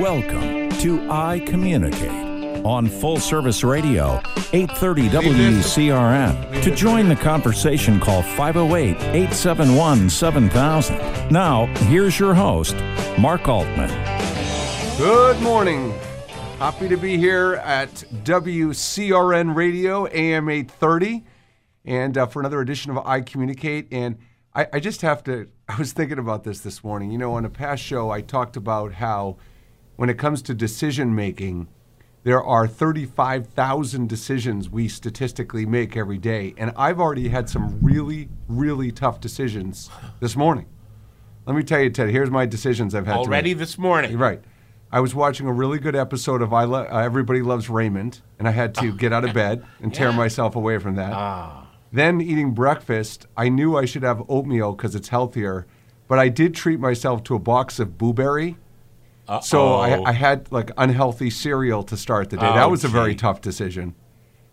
Welcome to I Communicate on Full Service Radio, 830 WCRN. To join the conversation, call 508 871 7000. Now, here's your host, Mark Altman. Good morning. Happy to be here at WCRN Radio, AM 830, and uh, for another edition of I Communicate. And I, I just have to, I was thinking about this this morning. You know, on a past show, I talked about how when it comes to decision making, there are 35,000 decisions we statistically make every day. And I've already had some really, really tough decisions this morning. Let me tell you, Ted, here's my decisions I've had to Already this morning. Right. I was watching a really good episode of I Lo- uh, Everybody Loves Raymond, and I had to get out of bed and tear Yeah. myself away from that. Ah. Then eating breakfast, I knew I should have oatmeal because it's healthier, but I did treat myself to a box of Boo Berry. So I, Uh-oh. I had like unhealthy cereal to start the day. Oh, that was a very tough decision.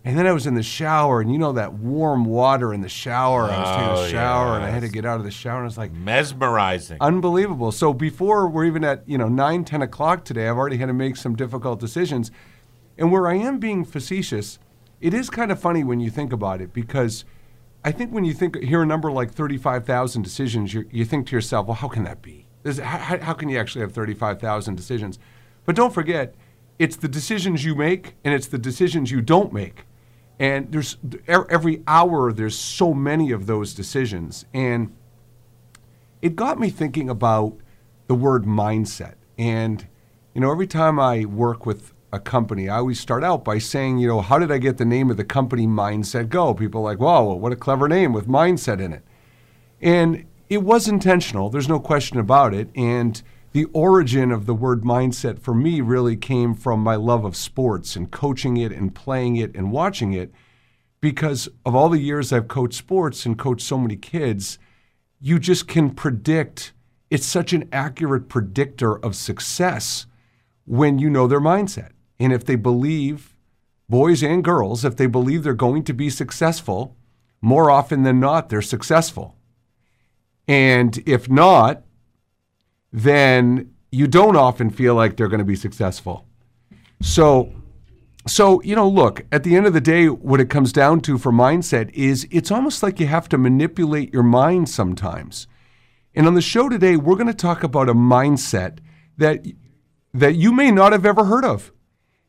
And then I was in the shower, and you know that warm water in the shower. I was taking Oh, a shower, and I had to get out of the shower, and I was like, Mesmerizing. unbelievable. So before we're even at you know nine, ten o'clock today, I've already had to make some difficult decisions. And where I am being facetious, it is kind of funny when you think about it because I think when you think hear a number like thirty-five thousand decisions, you you think to yourself, well, how can that be? How, how can you actually have thirty-five thousand decisions? But don't forget, it's the decisions you make and it's the decisions you don't make. And there's every hour there's so many of those decisions and it got me thinking about the word mindset. And, you know, every time I work with a company, I always start out by saying, you know, how did I get the name of the company Mindset Go? People are like, wow, what a clever name with mindset in it. And it was intentional, there's no question about it. And the origin of the word mindset for me really came from my love of sports and coaching it and playing it and watching it because of all the years I've coached sports and coached so many kids you just can predict. It's such an accurate predictor of success when you know their mindset. And if they believe, boys and girls, if they believe they're going to be successful, more often than not, they're successful. And if not, then you don't often feel like they're going to be successful. So, so, you know, look, at the end of the day, what it comes down to for mindset is it's almost like you have to manipulate your mind sometimes. And on the show today, we're going to talk about a mindset that that you may not have ever heard of.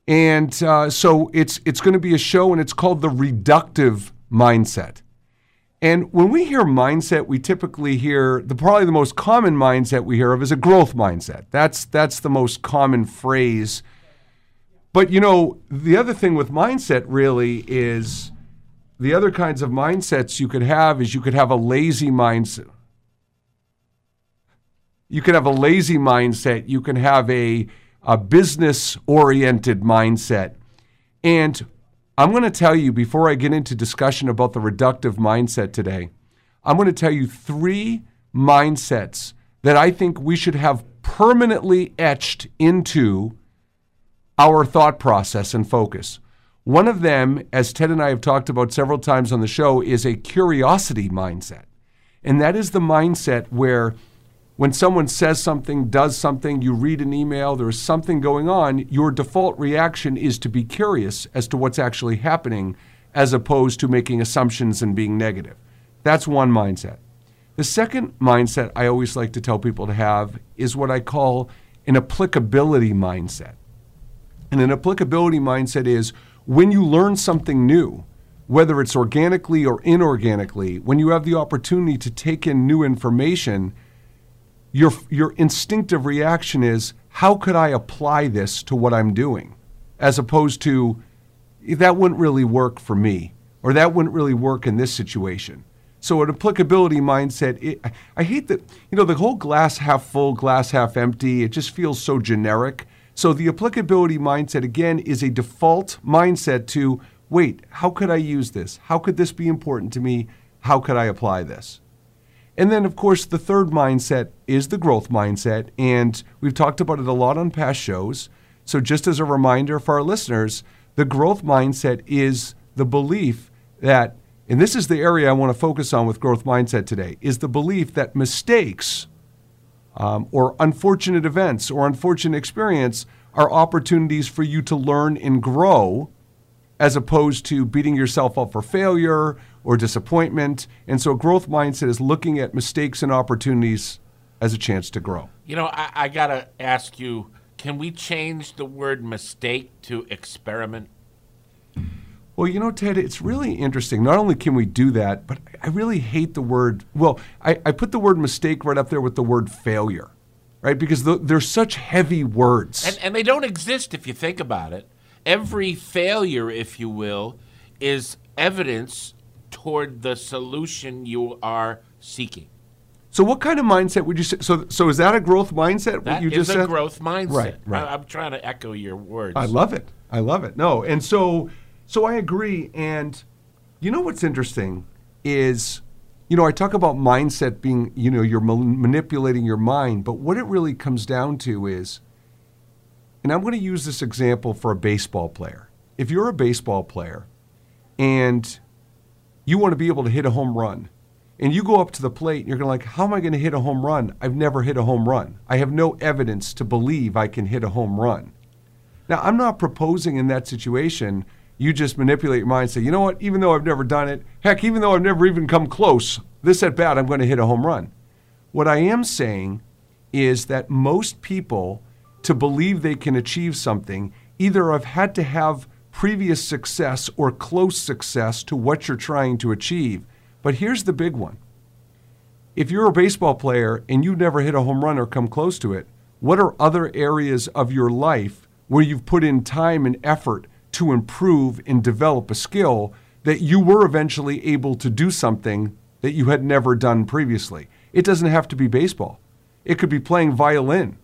And uh, so it's it's going to be a show, and it's called the reductive mindset. And when we hear mindset, we typically hear the probably the most common mindset we hear of is a growth mindset. That's that's the most common phrase. But you know, the other thing with mindset really is the other kinds of mindsets you could have is you could have a lazy mindset. You could have a lazy mindset. You can have a, a business oriented mindset. And I'm going to tell you before I get into discussion about the reductive mindset today, I'm going to tell you three mindsets that I think we should have permanently etched into our thought process and focus. One of them, as Ted and I have talked about several times on the show, is a curiosity mindset. And that is the mindset where when someone says something, does something, you read an email, there's something going on, your default reaction is to be curious as to what's actually happening as opposed to making assumptions and being negative. That's one mindset. The second mindset I always like to tell people to have is what I call an applicability mindset. And an applicability mindset is when you learn something new, whether it's organically or inorganically, when you have the opportunity to take in new information, your, your instinctive reaction is, how could I apply this to what I'm doing? As opposed to, that wouldn't really work for me, or that wouldn't really work in this situation. So, an applicability mindset, it, I- hate that, you know, the whole glass half full, glass half empty, it just feels so generic. So, the applicability mindset, again, is a default mindset to wait, how could I use this? How could this be important to me? How could I apply this? And then, of course, the third mindset is the growth mindset. And we've talked about it a lot on past shows. So, just as a reminder for our listeners, the growth mindset is the belief that and this is the area I want to focus on with growth mindset today, is the belief that mistakes um, or unfortunate events or unfortunate experience are opportunities for you to learn and grow as opposed to beating yourself up for failure or disappointment. And so, a growth mindset is looking at mistakes and opportunities as a chance to grow. You know, I, I got to ask you can we change the word mistake to experiment? Well, you know, Ted, it's really interesting. Not only can we do that, but I really hate the word. Well, I, I put the word mistake right up there with the word failure, right? Because the, they're such heavy words. And, and they don't exist if you think about it. Every failure, if you will, is evidence toward the solution you are seeking. So, what kind of mindset would you say? So, so is that a growth mindset? That you is just a said? growth mindset. Right, right. I, am trying to echo your words. I love it. I love it. No, and so, so I agree. And you know what's interesting is, you know, I talk about mindset being, you know, you're ma- manipulating your mind, but what it really comes down to is, and I'm going to use this example for a baseball player. If you're a baseball player and you want to be able to hit a home run, and you go up to the plate and you're going to like, how am I going to hit a home run? I've never hit a home run. I have no evidence to believe I can hit a home run. Now, I'm not proposing in that situation you just manipulate your mind and say, you know what, even though I've never done it, heck, even though I've never even come close, this at bat, I'm going to hit a home run. What I am saying is that most people, to believe they can achieve something, either have had to have previous success or close success to what you're trying to achieve. But here's the big one. If you're a baseball player and you've never hit a home run or come close to it, what are other areas of your life where you've put in time and effort to improve and develop a skill that you were eventually able to do something that you had never done previously? It doesn't have to be baseball. It could be playing violin.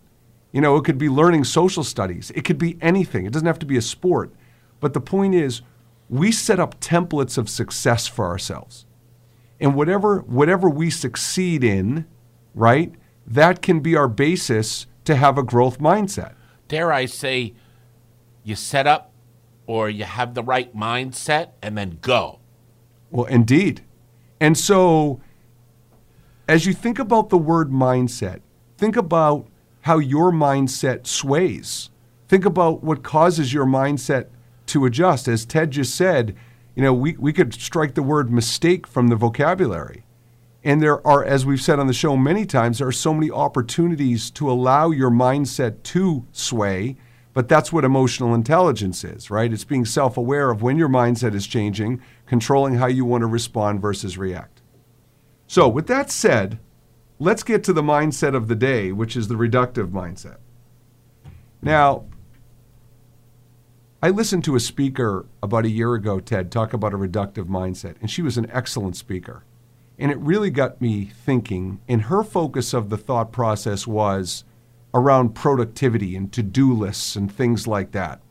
You know, it could be learning social studies. It could be anything. It doesn't have to be a sport. But the point is, we set up templates of success for ourselves. And whatever whatever we succeed in, right? That can be our basis to have a growth mindset. Dare I say, you set up or you have the right mindset and then go. Well, indeed. And so as you think about the word mindset, think about how your mindset sways. Think about what causes your mindset to adjust. As Ted just said, you know, we, we could strike the word mistake from the vocabulary. And there are, as we've said on the show many times, there are so many opportunities to allow your mindset to sway. But that's what emotional intelligence is, right? It's being self aware of when your mindset is changing, controlling how you want to respond versus react. So, with that said, let's get to the mindset of the day, which is the reductive mindset. Now, I listened to a speaker about a year ago, Ted, talk about a reductive mindset, and she was an excellent speaker. And it really got me thinking, and her focus of the thought process was around productivity and to do lists and things like that.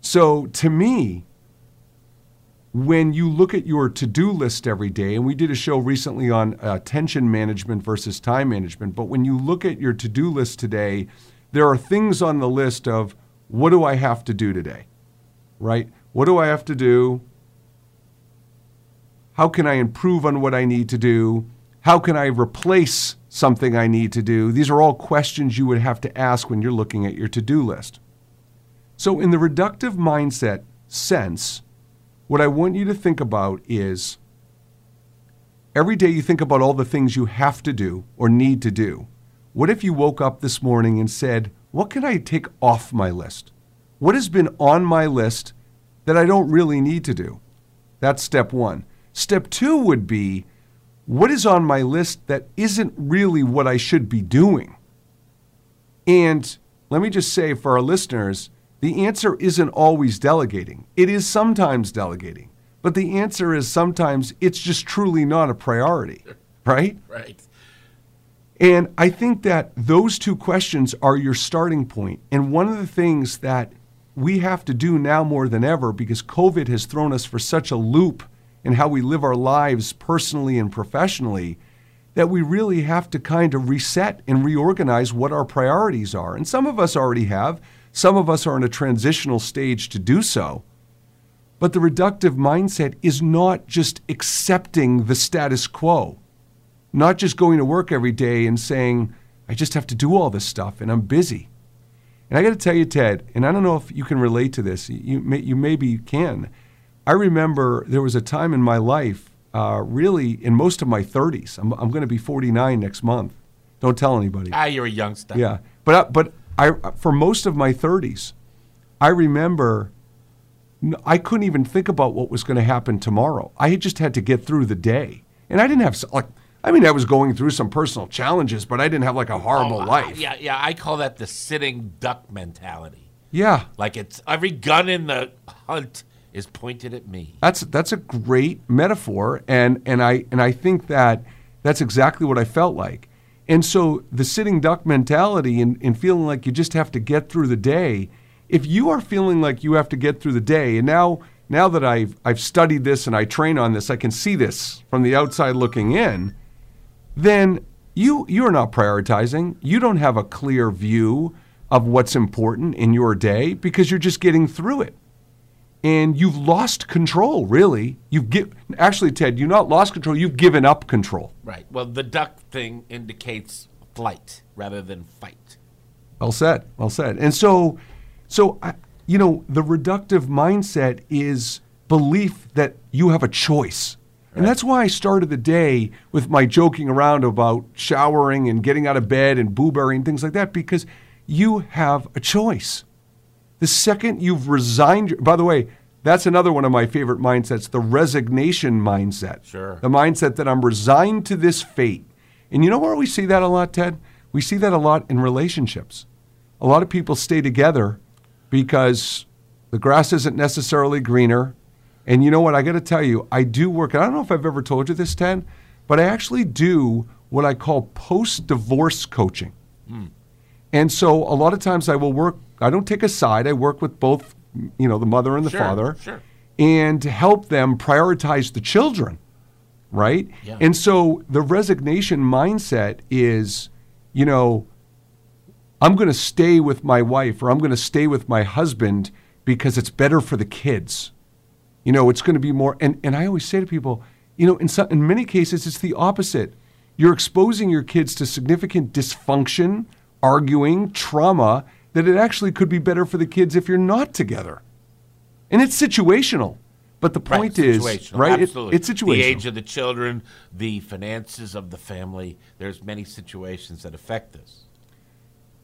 So to me, when you look at your to do list every day, and we did a show recently on uh, attention management versus time management, but when you look at your to do list today, there are things on the list of what do I have to do today? Right? What do I have to do? How can I improve on what I need to do? How can I replace something I need to do? These are all questions you would have to ask when you're looking at your to do list. So, in the reductive mindset sense, what I want you to think about is every day you think about all the things you have to do or need to do. What if you woke up this morning and said, What can I take off my list? What has been on my list that I don't really need to do? That's step one. Step two would be, What is on my list that isn't really what I should be doing? And let me just say for our listeners, the answer isn't always delegating. It is sometimes delegating. But the answer is sometimes it's just truly not a priority, right? Right. And I think that those two questions are your starting point. And one of the things that we have to do now more than ever, because COVID has thrown us for such a loop in how we live our lives personally and professionally, that we really have to kind of reset and reorganize what our priorities are. And some of us already have, some of us are in a transitional stage to do so. But the reductive mindset is not just accepting the status quo, not just going to work every day and saying, I just have to do all this stuff and I'm busy. And I got to tell you, Ted, and I don't know if you can relate to this, you, may, you maybe can. I remember there was a time in my life, uh, really in most of my 30s. I'm, I'm going to be 49 next month. Don't tell anybody. Ah, you're a youngster. Yeah, but uh, but I for most of my 30s, I remember I couldn't even think about what was going to happen tomorrow. I had just had to get through the day, and I didn't have like. I mean, I was going through some personal challenges, but I didn't have like a horrible Oh, life. Yeah, yeah. I call that the sitting duck mentality. yeah, Like it's every gun in the hunt is pointed at me. That's that's a great metaphor, and and I and I think that that's exactly what I felt like. And so the sitting duck mentality and, and feeling like you just have to get through the day. If you are feeling like you have to get through the day, and now now that I've I've studied this and I train on this, I can see this from the outside looking in. Then you you're not prioritizing. You don't have a clear view of what's important in your day because you're just getting through it and you've lost control. Really, you've gi- actually, Ted, you've not lost control. You've given up control. Right. Well, the duck thing indicates flight rather than fight. Well said. Well said. And so, so I, you know, the reductive mindset is belief that you have a choice. And that's why I started the day with my joking around about showering and getting out of bed and Boo Berry and things like that because you have a choice. The second you've resigned, by the way, that's another one of my favorite mindsets, the resignation mindset. Sure. The mindset that I'm resigned to this fate. And you know where we see that a lot, Ted? We see that a lot in relationships. A lot of people stay together because the grass isn't necessarily greener. And you know what? I got to tell you, I do work, I don't know if I've ever told you this, Ted, but I actually do what I call post divorce coaching. Hmm. And so a lot of times I will work, I don't take a side, I work with both, you know, the mother and the Sure, father, sure. and help them prioritize the children, right? Yeah. And so the resignation mindset is, you know, I'm going to stay with my wife or I'm going to stay with my husband because it's better for the kids. You know, it's going to be more. And, and I always say to people, you know, in, some, in many cases, it's the opposite. You're exposing your kids to significant dysfunction, arguing, trauma, that it actually could be better for the kids if you're not together. And it's situational. But the point right, is, right? it- Absolutely. it's situational. The age of the children, the finances of the family. There's many situations that affect this.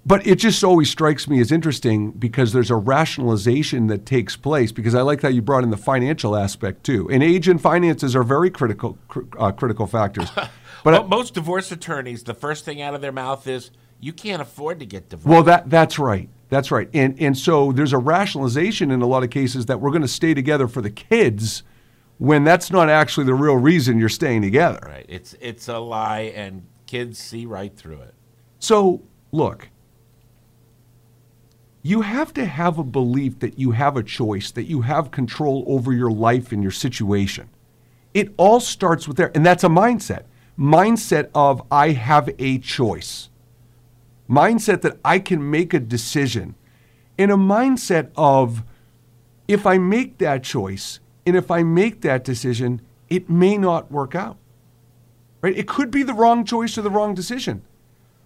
But it just always strikes me as interesting because there's a rationalization that takes place. Because I like how you brought in the financial aspect too, and age and finances are very critical cr- uh, critical factors. But Well, most divorce attorneys, the first thing out of their mouth is, "You can't afford to get divorced." well, that that's right, that's right, and and so there's a rationalization in a lot of cases that we're going to stay together for the kids, when that's not actually the real reason you're staying together. right. It's it's a lie, and kids see right through it. So, look, you have to have a belief that you have a choice, that you have control over your life and your situation. It all starts with there, and that's a mindset. Mindset of I have a choice. Mindset that I can make a decision. And a mindset of if I make that choice and if I make that decision, it may not work out. Right? It could be the wrong choice or the wrong decision.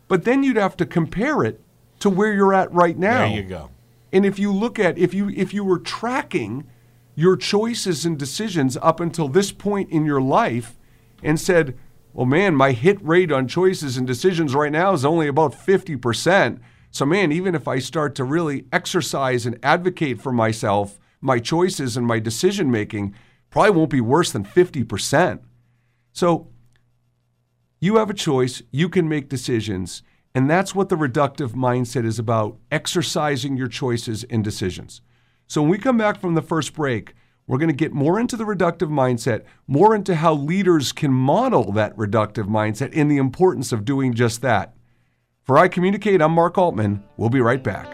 But then you'd have to compare it to where you're at right now. There you go. And if you look at if you if you were tracking your choices and decisions up until this point in your life and said, "Well, man, my hit rate on choices and decisions right now is only about 50%. So man, even if I start to really exercise and advocate for myself, my choices and my decision making probably won't be worse than 50%." So you have a choice, you can make decisions, and that's what the reductive mindset is about exercising your choices and decisions. So when we come back from the first break, we're going to get more into the reductive mindset, more into how leaders can model that reductive mindset and the importance of doing just that. For I Communicate, I'm Mark Altman. We'll be right back.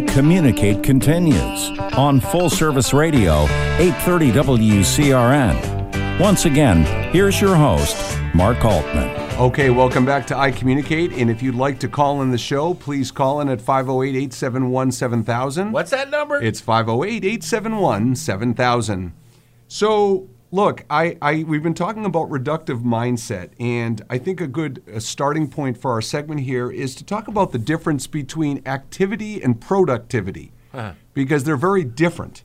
I I Communicate continues on Full Service Radio, 830 WCRN. Once again, here's your host, Mark Altman. Okay, welcome back to I Communicate. And if you'd like to call in the show, please call in at 508 871 7000. What's that number? It's 508 871 7000. So, look, I, I, we've been talking about reductive mindset, and I think a good uh starting point for our segment here is to talk about the difference between activity and productivity because they're very different.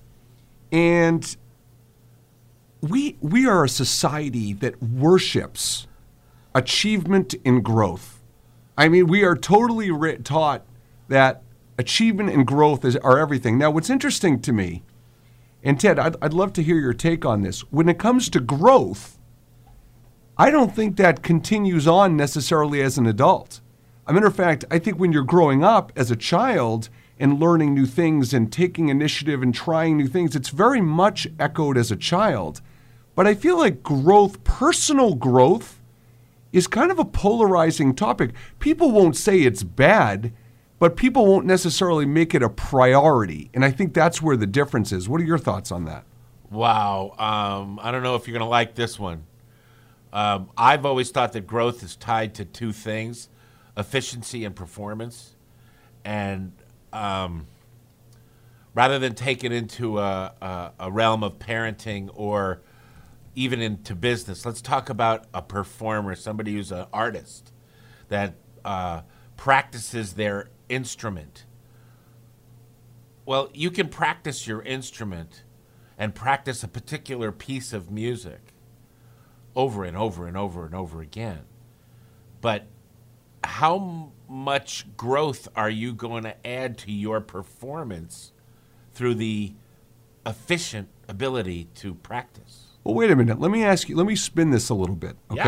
And we, we are a society that worships achievement and growth. I mean, we are totally ri taught that achievement and growth is, are everything. Now, what's interesting to me, and Ted, I'd, I'd love to hear your take on this. When it comes to growth, I don't think that continues on necessarily as an adult. As a matter of fact, I think when you're growing up as a child and learning new things and taking initiative and trying new things, it's very much echoed as a child. But I feel like growth, personal growth, is kind of a polarizing topic. People won't say it's bad, but people won't necessarily make it a priority. And I think that's where the difference is. What are your thoughts on that? Wow. Um, I don't know if you're going to like this one. Um, I've always thought that growth is tied to two things efficiency and performance. And um, rather than take it into a, a, a realm of parenting or even into business, let's talk about a performer, somebody who's an artist that uh, practices their instrument. Well, you can practice your instrument and practice a particular piece of music over and over and over and over again. But how much growth are you going to add to your performance through the efficient ability to practice? Well, wait a minute. Let me ask you, let me spin this a little bit, Yeah.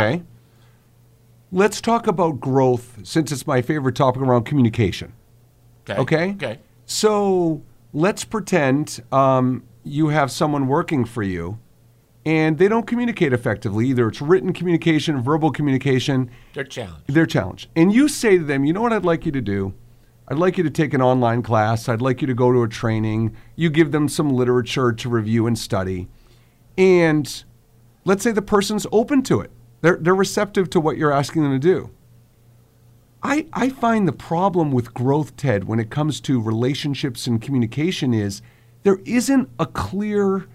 Okay? Let's talk about growth since it's my favorite topic around communication. Okay. Okay. So let's pretend um, you have someone working for you and they don't communicate effectively. Either it's written communication, verbal communication, They're challenged. they're challenged. And you say to them, you know what I'd like you to do? I'd like you to take an online class. I'd like you to go to a training. You give them some literature to review and study. And let's say the person's open to it. They're, they're receptive to what you're asking them to do. I, I find the problem with growth, Ted, when it comes to relationships and communication is there isn't a clear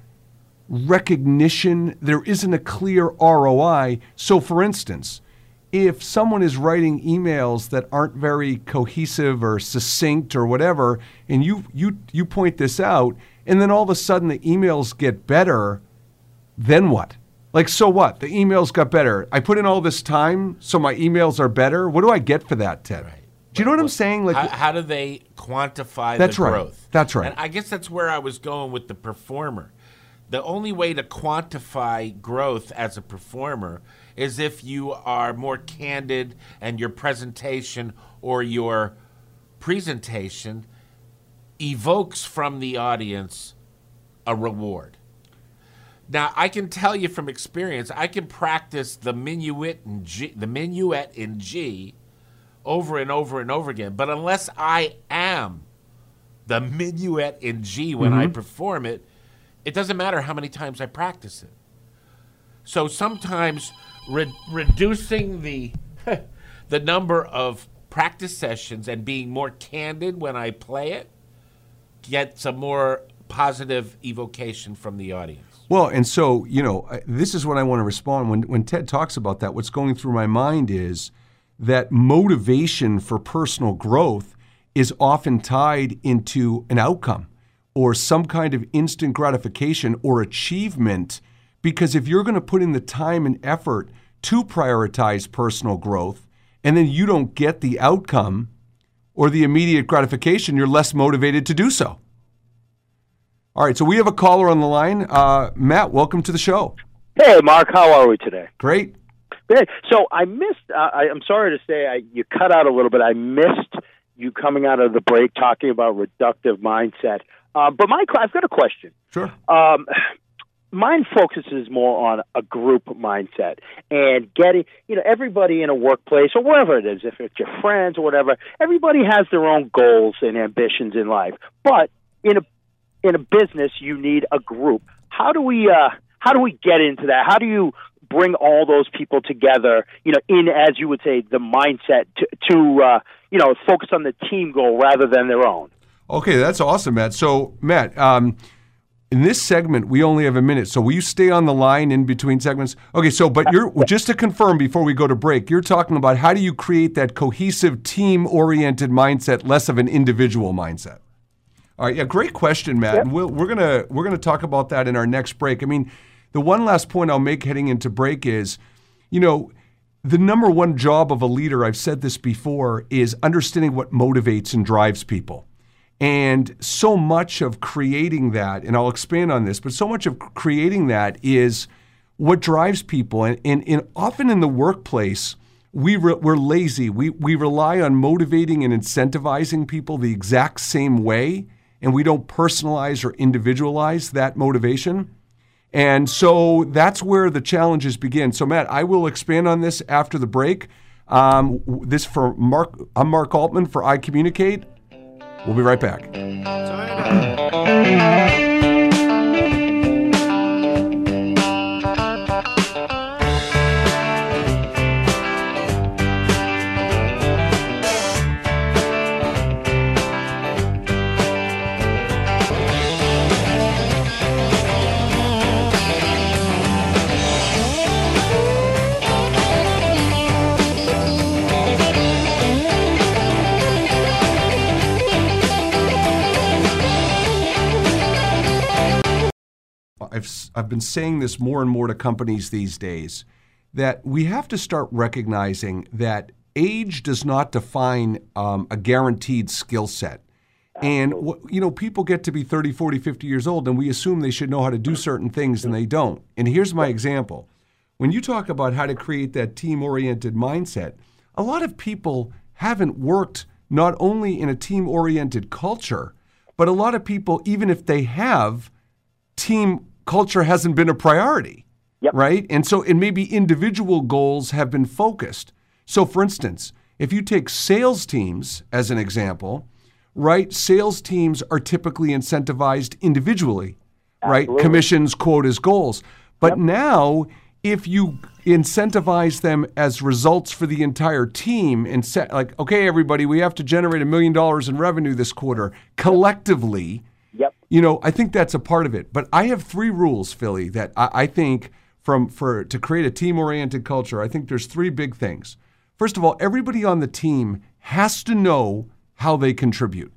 recognition, there isn't a clear ROI. So, for instance, if someone is writing emails that aren't very cohesive or succinct or whatever, and you, you, you point this out, and then all of a sudden the emails get better, then what? Like, so what? The emails got better. I put in all this time, so my emails are better. What do I get for that, Ted? Do you know what I'm saying? Like, how, how do they quantify That's the right. growth? That's right. And I guess that's where I was going with the performer. The only way to quantify growth as a performer is if you are more candid and your presentation or your presentation evokes from the audience a reward. Now, I can tell you from experience, I can practice the minuet in G, the minuet in G over and over and over again. But unless I am the minuet in G when I mm-hmm. perform it, it doesn't matter how many times I practice it. So sometimes re- reducing the the number of practice sessions and being more candid when I play it gets a more positive evocation from the audience. Well, and so, you know, this is what I want to respond. When, when Ted talks about that, what's going through my mind is that motivation for personal growth is often tied into an outcome or some kind of instant gratification or achievement. Because if you're going to put in the time and effort to prioritize personal growth and then you don't get the outcome or the immediate gratification, you're less motivated to do so. All right, so we have a caller on the line. Uh, Matt, welcome to the show. Hey, Mark, how are we today? Great. So I missed. Uh, I, I'm sorry to say, I, you cut out a little bit. I missed you coming out of the break talking about reductive mindset. Uh, but my, I've got a question. Sure. Um, mine focuses more on a group mindset and getting, you know, everybody in a workplace or wherever it is, if it's your friends or whatever, everybody has their own goals and ambitions in life. But in a in a business, you need a group. How do we uh, how do we get into that? How do you bring all those people together? You know, in as you would say, the mindset to, to uh, you know focus on the team goal rather than their own. Okay, that's awesome, Matt. So, Matt, um, in this segment, we only have a minute. So, will you stay on the line in between segments? Okay, so, but you're just to confirm before we go to break, you're talking about how do you create that cohesive team oriented mindset, less of an individual mindset? All right, yeah, great question, Matt. Yep. And we'll, we're gonna we're gonna talk about that in our next break. I mean, the one last point I'll make heading into break is, you know, the number one job of a leader, I've said this before, is understanding what motivates and drives people. And so much of creating that, and I'll expand on this, but so much of creating that is what drives people. And, and, and often in the workplace, we re- we're lazy. We, we rely on motivating and incentivizing people the exact same way, and we don't personalize or individualize that motivation. And so that's where the challenges begin. So, Matt, I will expand on this after the break. Um, this for Mark. I'm Mark Altman for I Communicate. We'll be right back. Been saying this more and more to companies these days that we have to start recognizing that age does not define um, a guaranteed skill set. And you know, people get to be 30, 40, 50 years old and we assume they should know how to do certain things and they don't. And here's my example. When you talk about how to create that team-oriented mindset, a lot of people haven't worked not only in a team-oriented culture, but a lot of people even if they have team culture hasn't been a priority. Yep. Right? And so, and maybe individual goals have been focused. So, for instance, if you take sales teams as an example, right? Sales teams are typically incentivized individually, Absolutely. right? Commissions, quotas, goals. But yep. now, if you incentivize them as results for the entire team and set, like, okay, everybody, we have to generate a million dollars in revenue this quarter collectively. You know, I think that's a part of it. But I have three rules, Philly, that I, I think from for to create a team-oriented culture. I think there's three big things. First of all, everybody on the team has to know how they contribute.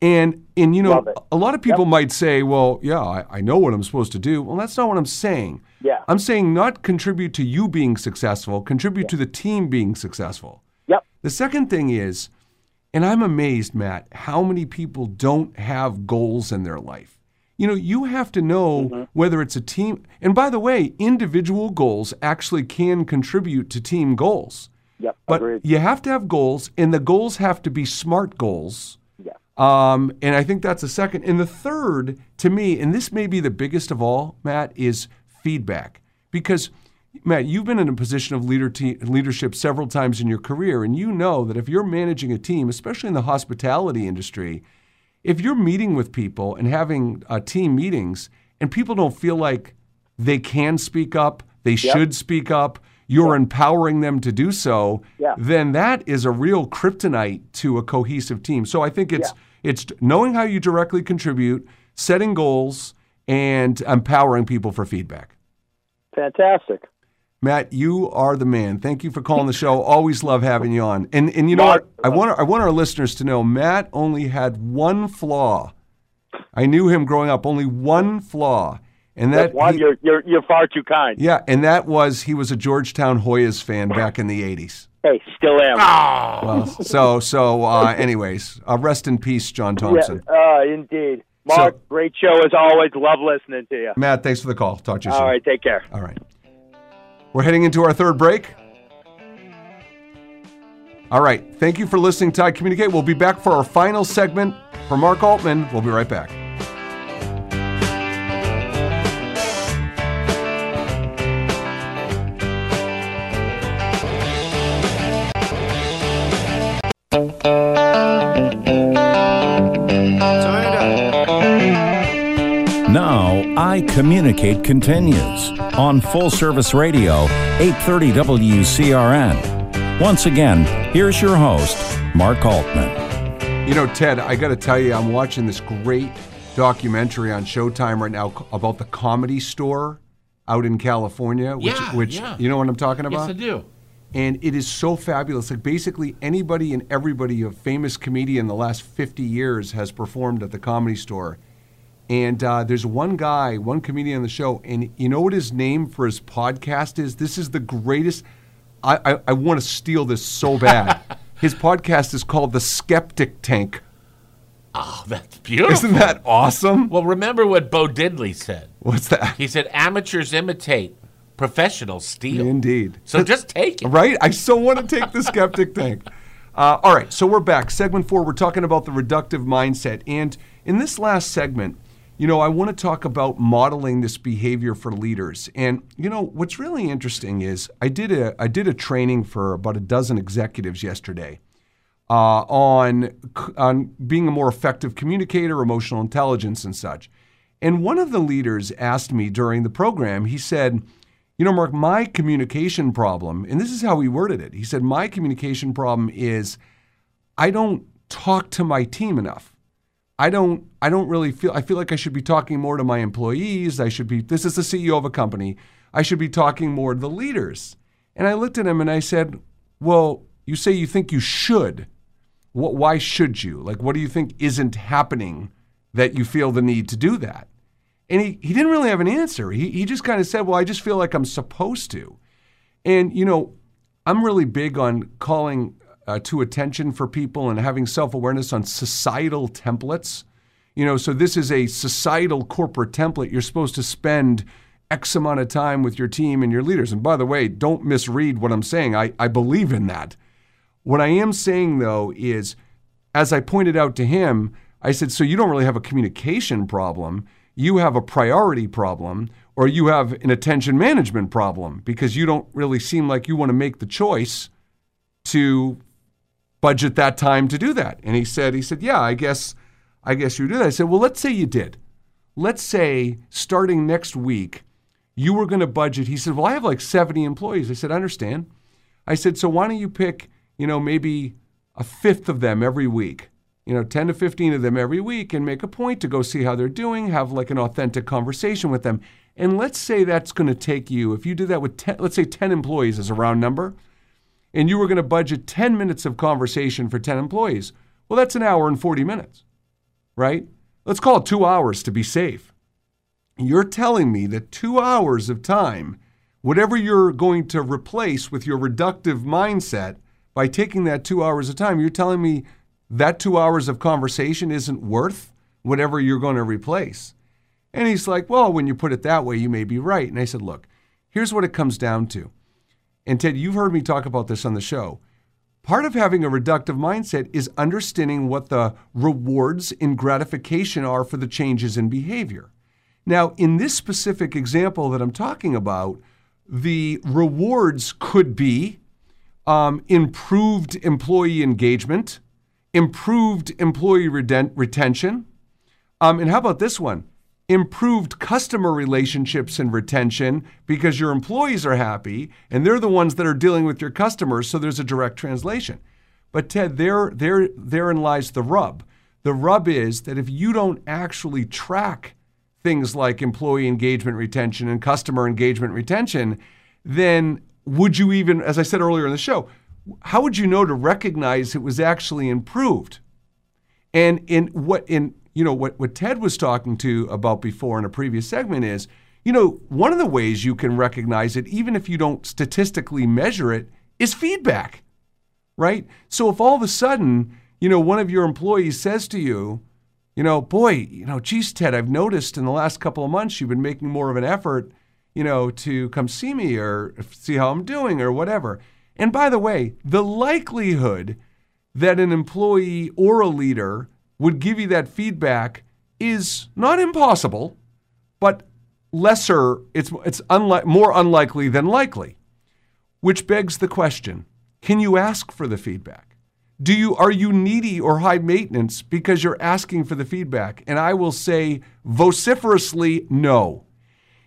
And and you know, a lot of people yep. might say, "Well, yeah, I, I, know what I'm supposed to do." Well, that's not what I'm saying. Yeah, I'm saying not contribute to you being successful, contribute yep. to the team being successful. Yep. The second thing is and I'm amazed, Matt, how many people don't have goals in their life. You know, you have to know mm-hmm. whether it's a team. And by the way, individual goals actually can contribute to team goals. Yep, but agreed. you have to have goals, and the goals have to be smart goals. Yeah. Um, and I think that's the second. And the third, to me, and this may be the biggest of all, Matt, is feedback. Because – Matt, you've been in a position of leader te- leadership several times in your career, and you know that if you're managing a team, especially in the hospitality industry, if you're meeting with people and having uh, team meetings, and people don't feel like they can speak up, they yep. should speak up, you're yep. empowering them to do so, yeah. then that is a real kryptonite to a cohesive team. So I think it's yeah. it's knowing how you directly contribute, setting goals, and empowering people for feedback. Fantastic. Matt, you are the man. Thank you for calling the show. Always love having you on. And and you know what? I want I want our listeners to know Matt only had one flaw. I knew him growing up. Only one flaw, and that one. He, you're, you're you're far too kind. Yeah, and that was he was a Georgetown Hoyas fan back in the '80s. Hey, still am. Oh. Well, so so. Uh, anyways, uh, rest in peace, John Thompson. Yeah, uh, indeed. Mark, so, great show as always. Love listening to you. Matt, thanks for the call. Talk to you All soon. All right, take care. All right. We're heading into our third break. All right. Thank you for listening to I Communicate. We'll be back for our final segment. For Mark Altman, we'll be right back. Communicate continues on Full Service Radio, 830 WCRN. Once again, here's your host, Mark Altman. You know, Ted, I got to tell you, I'm watching this great documentary on Showtime right now about the comedy store out in California, which, Yeah, which yeah. you know what I'm talking about? Yes, about? I do. and it is so fabulous. Like basically anybody and everybody, a famous comedian in the last 50 years has performed at the comedy store. And uh, there's one guy, one comedian on the show, and you know what his name for his podcast is? This is the greatest. I, I, I want to steal this so bad. his podcast is called The Skeptic Tank. Oh, that's beautiful. Isn't that awesome? Well, remember what Bo Diddley said. What's that? He said, "Amateurs imitate, professionals steal." Indeed. So just take it. Right? I so want to take the skeptic tank. Uh, all right, so we're back. Segment four, we're talking about the reductive mindset. And in this last segment, you know, I want to talk about modeling this behavior for leaders. And you know, what's really interesting is I did a I did a training for about a dozen executives yesterday uh, on on being a more effective communicator, emotional intelligence, and such. And one of the leaders asked me during the program. He said, "You know, Mark, my communication problem, and this is how he worded it. He said, my communication problem is I don't talk to my team enough." I don't I don't really feel I feel like I should be talking more to my employees. I should be this is the CEO of a company. I should be talking more to the leaders. And I looked at him and I said, "Well, you say you think you should. What why should you? Like what do you think isn't happening that you feel the need to do that?" And he, he didn't really have an answer. He, he just kind of said, Well, I just feel like I'm supposed to. And, you know, I'm really big on calling uh, to attention for people and having self awareness on societal templates. You know, so this is a societal corporate template. You're supposed to spend X amount of time with your team and your leaders. And by the way, don't misread what I'm saying. I, I believe in that. What I am saying, though, is as I pointed out to him, I said, So you don't really have a communication problem. You have a priority problem, or you have an attention management problem because you don't really seem like you want to make the choice to budget that time to do that. And he said, he said, yeah, I guess, I guess you do that. I said, well, let's say you did. Let's say starting next week, you were going to budget. He said, well, I have like 70 employees. I said, I understand. I said, so why don't you pick, you know, maybe a fifth of them every week, you know, 10 to 15 of them every week and make a point to go see how they're doing, have like an authentic conversation with them. And let's say that's going to take you, if you do that with 10, let's say 10 employees as a round number, and you were going to budget 10 minutes of conversation for 10 employees, well, that's an hour and 40 minutes, right? Let's call it two hours to be safe. You're telling me that two hours of time, whatever you're going to replace with your reductive mindset, by taking that two hours of time, you're telling me that two hours of conversation isn't worth whatever you're going to replace. And he's like, Well, when you put it that way, you may be right. And I said, Look, here's what it comes down to. And Ted, you've heard me talk about this on the show. Part of having a reductive mindset is understanding what the rewards and gratification are for the changes in behavior. Now, in this specific example that I'm talking about, the rewards could be um, improved employee engagement, improved employee retention, um, and how about this one? Improved customer relationships and retention because your employees are happy and they're the ones that are dealing with your customers, so there's a direct translation. But Ted, there, there, therein lies the rub. The rub is that if you don't actually track things like employee engagement retention and customer engagement retention, then would you even, as I said earlier in the show, how would you know to recognize it was actually improved? And in what in you know what, what Ted was talking to about before in a previous segment is, you know, one of the ways you can recognize it, even if you don't statistically measure it, is feedback. Right? So if all of a sudden, you know, one of your employees says to you, you know, boy, you know, geez, Ted, I've noticed in the last couple of months you've been making more of an effort, you know, to come see me or see how I'm doing or whatever. And by the way, the likelihood that an employee or a leader would give you that feedback is not impossible, but lesser, it's, it's unli- more unlikely than likely. Which begs the question can you ask for the feedback? Do you are you needy or high maintenance because you're asking for the feedback? And I will say vociferously no.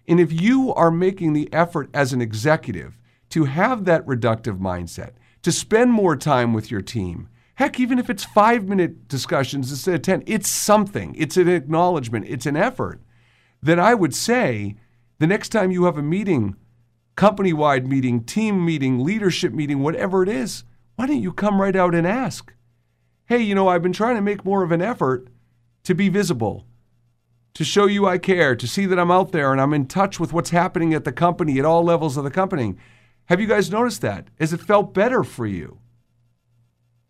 And if you are making the effort as an executive to have that reductive mindset, to spend more time with your team, heck, even if it's five minute discussions instead of 10, it's something, it's an acknowledgement, it's an effort, then I would say the next time you have a meeting, company wide meeting, team meeting, leadership meeting, whatever it is, why don't you come right out and ask? Hey, you know, I've been trying to make more of an effort to be visible, to show you I care, to see that I'm out there and I'm in touch with what's happening at the company at all levels of the company. Have you guys noticed that? Has it felt better for you?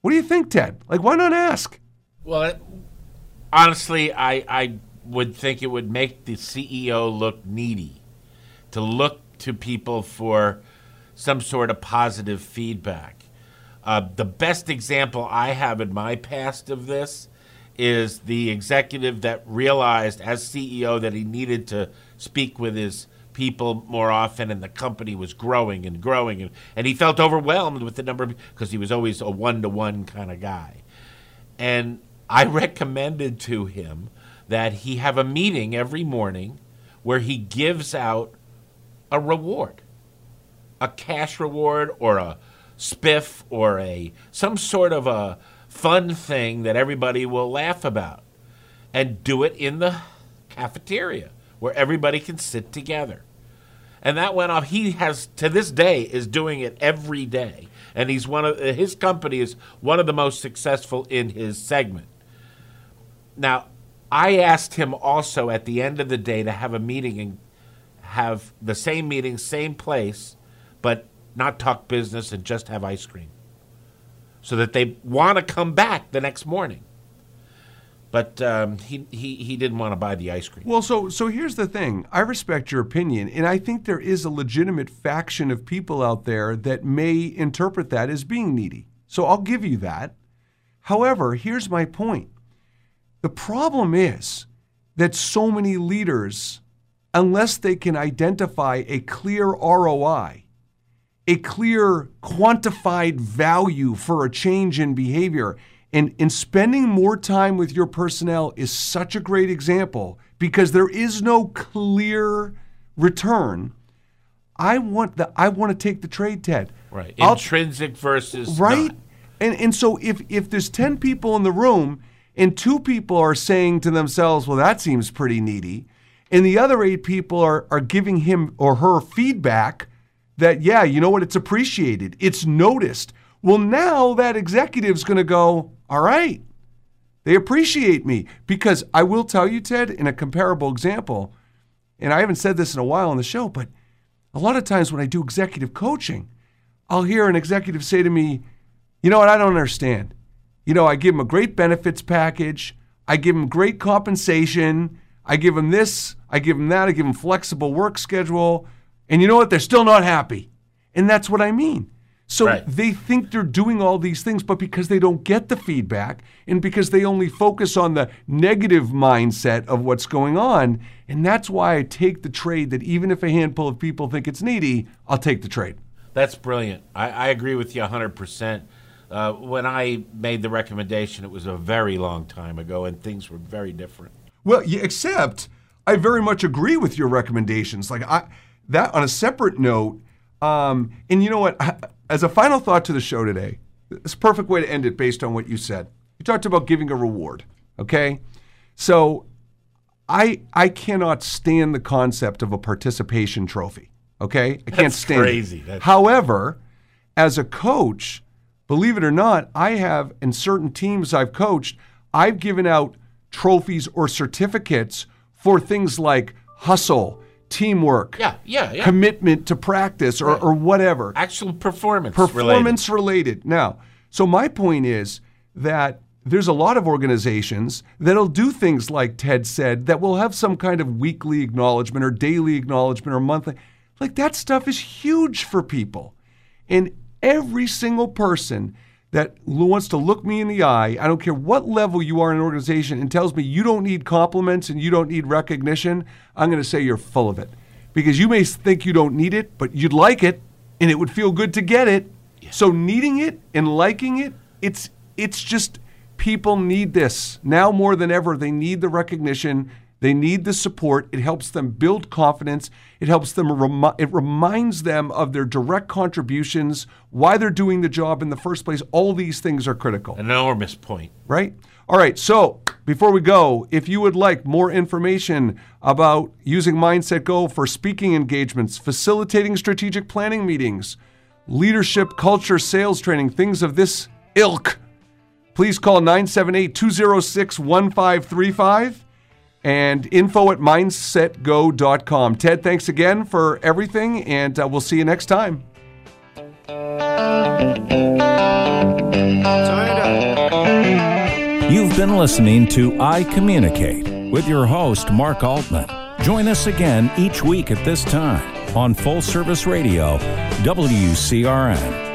What do you think, Ted? Like, why not ask? Well, honestly, I, I would think it would make the CEO look needy to look to people for some sort of positive feedback. Uh, the best example I have in my past of this is the executive that realized as CEO that he needed to speak with his people more often and the company was growing and growing and, and he felt overwhelmed with the number of because he was always a one-to-one kind of guy. And i recommended to him that he have a meeting every morning where he gives out a reward a cash reward or a spiff or a some sort of a fun thing that everybody will laugh about and do it in the cafeteria where everybody can sit together. And that went off. He has to this day is doing it every day, and he's one of his company is one of the most successful in his segment. Now, I asked him also at the end of the day to have a meeting and have the same meeting, same place, but not talk business and just have ice cream so that they want to come back the next morning. But um, he, he, he didn't want to buy the ice cream. Well, so so here's the thing. I respect your opinion, and I think there is a legitimate faction of people out there that may interpret that as being needy. So I'll give you that. However, here's my point. The problem is that so many leaders, unless they can identify a clear ROI, a clear quantified value for a change in behavior. And, and spending more time with your personnel is such a great example because there is no clear return. I want the I want to take the trade, Ted. Right. I'll- Intrinsic versus right? not. And and so if if there's 10 people in the room and two people are saying to themselves, "Well, that seems pretty needy," and the other 8 people are are giving him or her feedback that yeah, you know what, it's appreciated. It's noticed. Well, now that executive's going to go, "All right. They appreciate me." Because I will tell you, Ted, in a comparable example, and I haven't said this in a while on the show, but a lot of times when I do executive coaching, I'll hear an executive say to me, you know what, I don't understand. You know, I give them a great benefits package, I give them great compensation, I give them this, I give them that, I give them flexible work schedule, and you know what, they're still not happy. And that's what I mean. So Right. they think they're doing all these things, but because they don't get the feedback and because they only focus on the negative mindset of what's going on, and that's why I take the trade that even if a handful of people think it's needy, I'll take the trade. That's brilliant. I, I agree with you 100%. Uh, when I made the recommendation, it was a very long time ago, and things were very different. Well, except I very much agree with your recommendations. Like I that on a separate note, um, and you know what? As a final thought to the show today, it's a perfect way to end it based on what you said. You talked about giving a reward. Okay, so I I cannot stand the concept of a participation trophy. Okay, I can't That's stand crazy. it. That's- However, as a coach, believe it or not, I have in certain teams I've coached, I've given out trophies or certificates for things like hustle, teamwork, Yeah, yeah, yeah. commitment to practice, or, or whatever Actual performance. performance related. Now, so my point is that there's a lot of organizations that'll do things like Ted said that will have some kind of weekly acknowledgement or daily acknowledgement or monthly. Like that stuff is huge for people. And every single person that wants to look me in the eye, I don't care what level you are in an organization, and tells me you don't need compliments and you don't need recognition, I'm going to say you're full of it. Because you may think you don't need it, but you'd like it, and it would feel good to get it. So needing it and liking it, it's it's just people need this now more than ever. They need the recognition They need the support. It helps them build confidence. It helps them, remi- it reminds them of their direct contributions, why they're doing the job in the first place. All these things are critical, An enormous point. right? All right, so before we go, if you would like more information about using Mindset Go for speaking engagements, facilitating strategic planning meetings, leadership, culture, sales training, things of this ilk, please call 978 206 1535 and info at mindsetgo.com. Ted, thanks again for everything, and uh, we'll see you next time. You've been listening to I Communicate with your host, Mark Altman. Join us again each week at this time on Full Service Radio, WCRN.